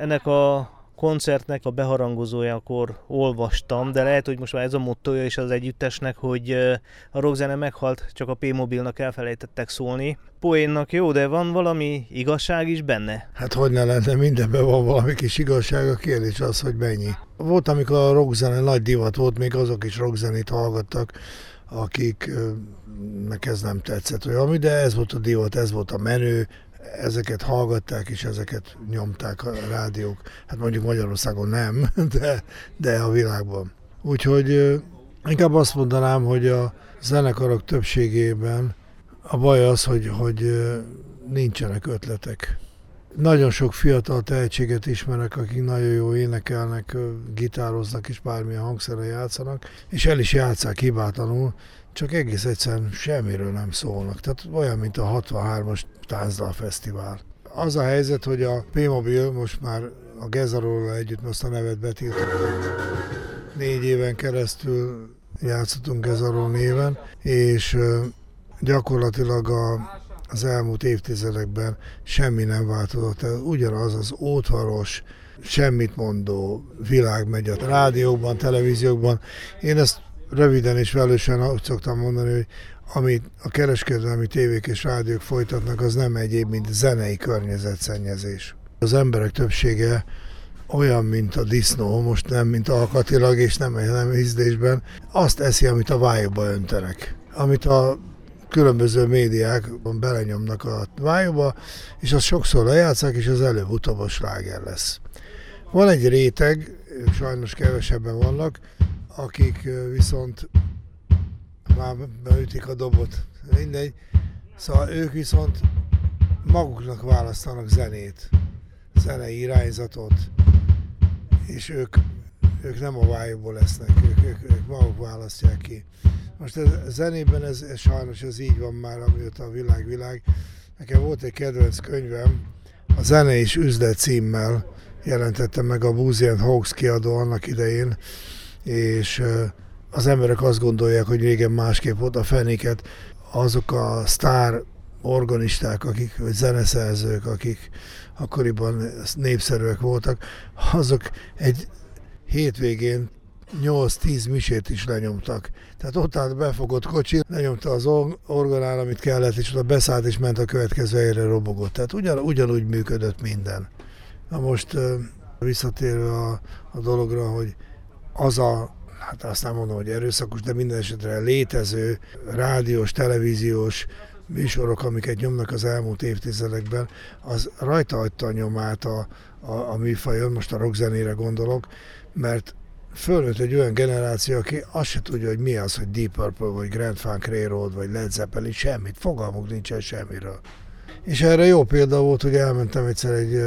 Ennek a koncertnek a beharangozójakor olvastam, de lehet, hogy most már ez a mottoja is az együttesnek, hogy a rockzene meghalt, csak a P-mobilnak elfelejtettek szólni. Poénnak jó, de van valami igazság is benne? Hát hogy ne lenne, mindenben van valami kis igazság, a kérdés az, hogy mennyi. Volt, amikor a rockzene nagy divat volt, még azok is rockzenét hallgattak, akik meg ez nem tetszett olyan, de ez volt a divat, ez volt a menő, ezeket hallgatták és ezeket nyomták a rádiók. Hát mondjuk Magyarországon nem, de, de a világban. Úgyhogy inkább azt mondanám, hogy a zenekarok többségében a baj az, hogy, hogy nincsenek ötletek. Nagyon sok fiatal tehetséget ismerek, akik nagyon jó énekelnek, gitároznak és bármilyen hangszeren játszanak, és el is játszák hibátlanul, csak egész egyszerűen semmiről nem szólnak. Tehát olyan, mint a 63-as Táncdal Fesztivál. Az a helyzet, hogy a P-Mobil most már a Gezaróla együtt most a nevet betiltott. Négy éven keresztül játszottunk Gezarol néven, és gyakorlatilag a, az elmúlt évtizedekben semmi nem változott. Ugyanaz az ótvaros, semmit mondó világ megy a rádiókban, televíziókban. Én ezt röviden és velősen azt szoktam mondani, hogy amit a kereskedelmi tévék és rádiók folytatnak, az nem egyéb, mint zenei környezetszennyezés. Az emberek többsége olyan, mint a disznó, most nem, mint alkatilag, és nem, nem ízlésben, azt eszi, amit a vájúba öntenek. Amit a különböző médiák belenyomnak a vájúba, és azt sokszor lejátszák, és az előbb-utóbb a sláger lesz. Van egy réteg, sajnos kevesebben vannak, akik viszont már beütik a dobot, mindegy. Szóval ők viszont maguknak választanak zenét, zenei irányzatot, és ők, ők nem a vájúból lesznek, ők, ők, ők maguk választják ki. Most a zenében ez, ez sajnos ez így van már, amióta a világ világ. Nekem volt egy kedvenc könyvem, a Zene és Üzlet címmel jelentette meg a Boozy Hawks kiadó annak idején, és az emberek azt gondolják, hogy régen másképp volt a fenéket, azok a sztár organisták, akik, vagy zeneszerzők, akik akkoriban népszerűek voltak, azok egy hétvégén 8-10 misét is lenyomtak. Tehát ott állt befogott kocsi, lenyomta az orgonál, amit kellett, és oda beszállt, és ment a következő helyre robogott. Tehát ugyan, ugyanúgy működött minden. Na most visszatérve a, a dologra, hogy az a, hát azt nem mondom, hogy erőszakos, de minden esetre létező rádiós, televíziós műsorok, amiket nyomnak az elmúlt évtizedekben, az rajta adta a nyomát a, a, a műfajon, most a rockzenére gondolok, mert fölnőtt egy olyan generáció, aki azt se tudja, hogy mi az, hogy Deep Purple, vagy Grand Funk Railroad, vagy Led Zeppelin, semmit, fogalmuk nincsen semmiről. És erre jó példa volt, hogy elmentem egyszer egy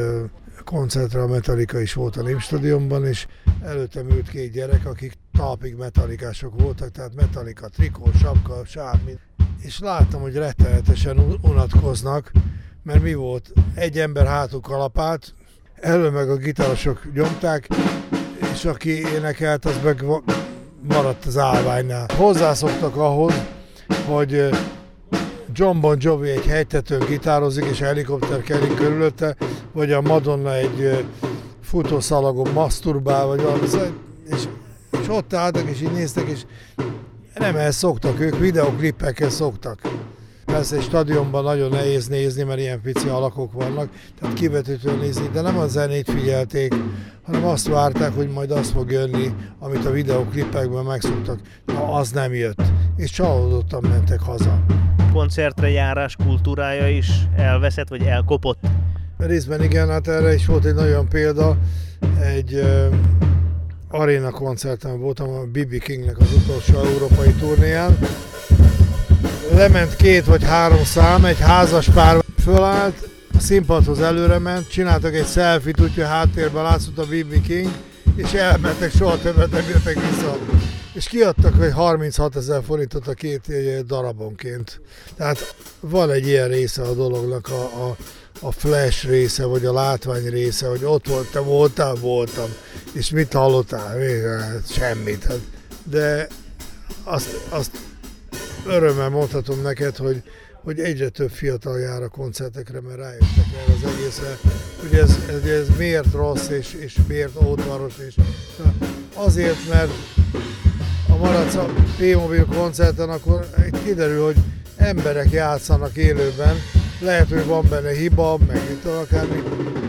koncertre, a Metallica is volt a Népstadionban, és előttem ült két gyerek, akik talpig metalikások voltak, tehát Metallica, trikó, sapka, sármi. És láttam, hogy rettenetesen unatkoznak, mert mi volt? Egy ember hátul kalapált, elő meg a gitárosok nyomták, és aki énekelt, az meg maradt az állványnál. Hozzászoktak ahhoz, hogy John Bon Jovi egy helytetőn gitározik, és helikopter kering körülötte, vagy a Madonna egy futószalagon masturbál, vagy valami, és, és ott álltak, és így néztek, és nem ehhez szoktak, ők videoklippekkel szoktak. Persze egy stadionban nagyon nehéz nézni, mert ilyen pici alakok vannak, tehát kivetőtől nézni, de nem a zenét figyelték, hanem azt várták, hogy majd az fog jönni, amit a videoklippekben megszoktak. Na, az nem jött, és csalódottan mentek haza. Koncertre járás kultúrája is elveszett, vagy elkopott? Részben igen, hát erre is volt egy nagyon példa. Egy uh, aréna koncerten voltam a BB Kingnek az utolsó európai turnéján. Lement két vagy három szám, egy házas pár fölállt, a színpadhoz előre ment, csináltak egy selfie-t, úgyhogy háttérben látszott a BB King, és elmentek, soha többet nem jöttek vissza. És kiadtak egy 36 ezer forintot a két darabonként. Tehát van egy ilyen része a dolognak, a, a, a flash része, vagy a látvány része, hogy ott volt, te voltál, voltam, és mit hallottál? Hát semmit. De azt, azt örömmel mondhatom neked, hogy, hogy egyre több fiatal jár a koncertekre, mert rájöttek erre az egészre, hogy ez, ez, ez miért rossz, és, és miért ódvaros, és azért, mert a Maraca P-Mobil koncerten akkor kiderül, hogy emberek játszanak élőben, lehet, hogy van benne hiba, meg mit akármi,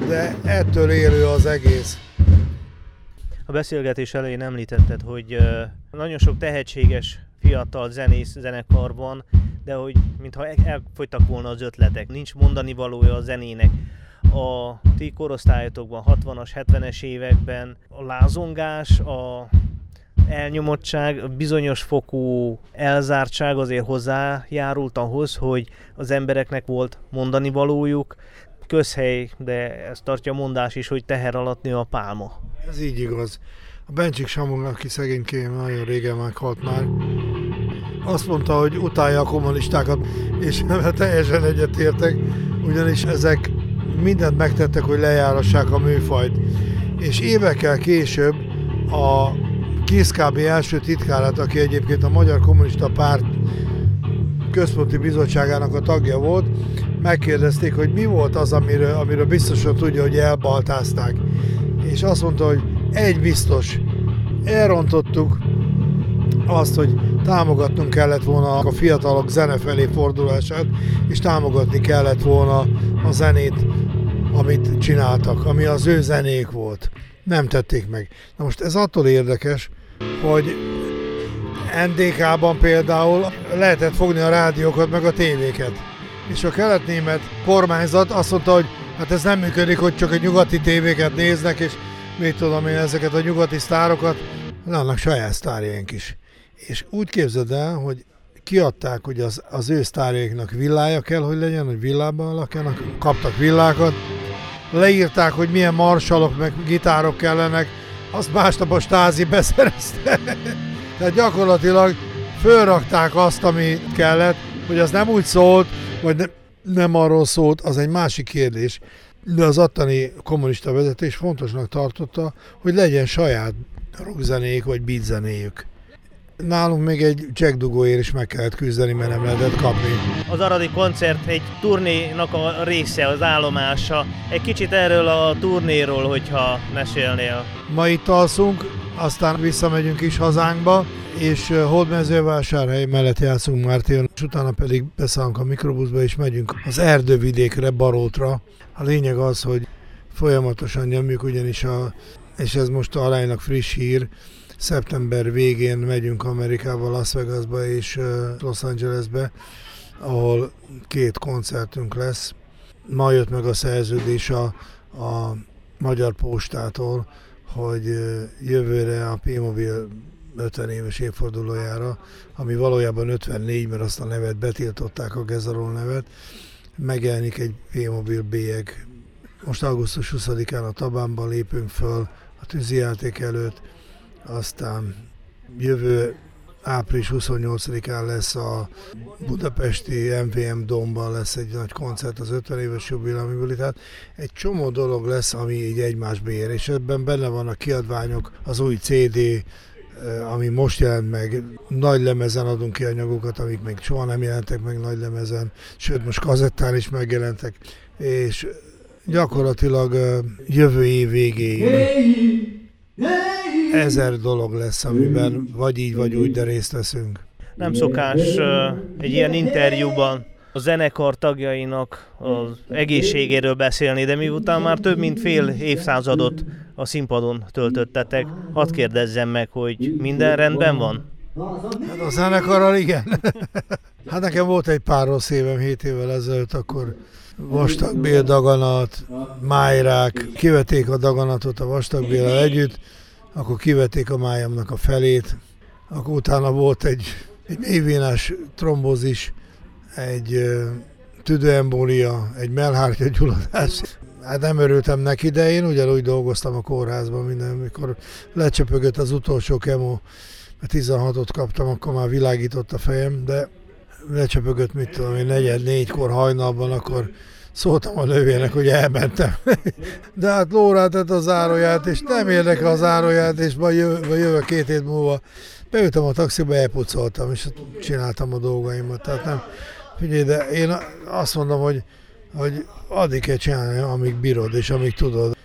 de ettől élő az egész. A beszélgetés elején említetted, hogy nagyon sok tehetséges fiatal zenész zenekar van, de hogy mintha elfogytak volna az ötletek, nincs mondani valója a zenének. A ti korosztályotokban, 60-as, 70-es években a lázongás, a elnyomottság, bizonyos fokú elzártság azért hozzájárult ahhoz, hogy az embereknek volt mondani valójuk. Közhely, de ez tartja a mondás is, hogy teher alatt nő a pálma. Ez így igaz. A Bencsik Samon, aki szegényként nagyon régen meghalt már, azt mondta, hogy utálja a kommunistákat, és teljesen egyetértek, ugyanis ezek mindent megtettek, hogy lejárassák a műfajt. És évekkel később a Kiszkábi első titkárát, aki egyébként a Magyar Kommunista Párt központi bizottságának a tagja volt, megkérdezték, hogy mi volt az, amiről, amiről biztosan tudja, hogy elbaltázták. És azt mondta, hogy egy biztos, elrontottuk azt, hogy támogatnunk kellett volna a fiatalok zene felé fordulását, és támogatni kellett volna a zenét, amit csináltak, ami az ő zenék volt. Nem tették meg. Na most ez attól érdekes, hogy NDK-ban például lehetett fogni a rádiókat, meg a tévéket. És a kelet-német kormányzat azt mondta, hogy hát ez nem működik, hogy csak a nyugati tévéket néznek, és mit tudom én, ezeket a nyugati sztárokat, annak saját sztárjaink is. És úgy képzeld el, hogy kiadták, hogy az, az ő sztárjaiknak villája kell, hogy legyen, hogy villában lakjanak, kaptak villákat, leírták, hogy milyen marsalok meg gitárok kellenek, azt másnap a stázi beszerezte. Tehát gyakorlatilag fölrakták azt, ami kellett, hogy az nem úgy szólt, vagy ne, nem arról szólt, az egy másik kérdés. De az attani kommunista vezetés fontosnak tartotta, hogy legyen saját rockzenéjük vagy beatzenéjük. Nálunk még egy csekdugóért is meg kellett küzdeni, mert nem lehetett kapni. Az Aradi koncert egy turnénak a része, az állomása. Egy kicsit erről a turnéról, hogyha mesélnél. Ma itt alszunk, aztán visszamegyünk is hazánkba, és Holdmezővásárhely mellett játszunk Mártion, és utána pedig beszállunk a mikrobuszba, és megyünk az erdővidékre, Barótra. A lényeg az, hogy folyamatosan nyomjuk, ugyanis a, és ez most a lánynak friss hír, Szeptember végén megyünk Amerikába, Las Vegasba és Los Angelesbe, ahol két koncertünk lesz. Ma jött meg a szerződés a, a Magyar Postától, hogy jövőre a P-Mobil 50 éves évfordulójára, ami valójában 54, mert azt a nevet betiltották, a Gezarol nevet, megjelenik egy P-Mobil bélyeg. Most augusztus 20-án a Tabánban lépünk föl a tűzijáték előtt, aztán jövő április 28-án lesz a budapesti MVM Domban lesz egy nagy koncert az 50 éves jubileumiből, tehát egy csomó dolog lesz, ami így egymásba ér, és ebben benne van a kiadványok, az új CD, eh, ami most jelent meg, nagy lemezen adunk ki anyagokat, amik még soha nem jelentek meg nagy lemezen, sőt most kazettán is megjelentek, és gyakorlatilag eh, jövő év végéig ezer dolog lesz, amiben vagy így, vagy úgy, de részt veszünk. Nem szokás egy ilyen interjúban a zenekar tagjainak az egészségéről beszélni, de miután már több mint fél évszázadot a színpadon töltöttetek, hadd kérdezzem meg, hogy minden rendben van? Hát a zenekarral igen. hát nekem volt egy pár rossz évem 7 évvel ezelőtt, akkor vastagbél daganat, májrák, kivették a daganatot a vastagbéllel együtt, akkor kivették a májamnak a felét, akkor utána volt egy, egy mélyvénás trombozis, egy tüdőembólia, egy melhártya gyulladás. Hát nem örültem neki, de én ugyanúgy dolgoztam a kórházban minden, amikor lecsöpögött az utolsó kemó, mert 16-ot kaptam, akkor már világított a fejem, de lecsöpögött, mit tudom én, negyed, négykor hajnalban, akkor szóltam a nővének, hogy elmentem. De hát Lórát tett a záróját, és nem érdekel a záróját, és majd jövök, jövök két hét múlva. Beültem a taxiba, elpucoltam, és csináltam a dolgaimat. Tehát nem, Figyelj, de én azt mondom, hogy, hogy addig kell csinálni, amíg bírod és amíg tudod.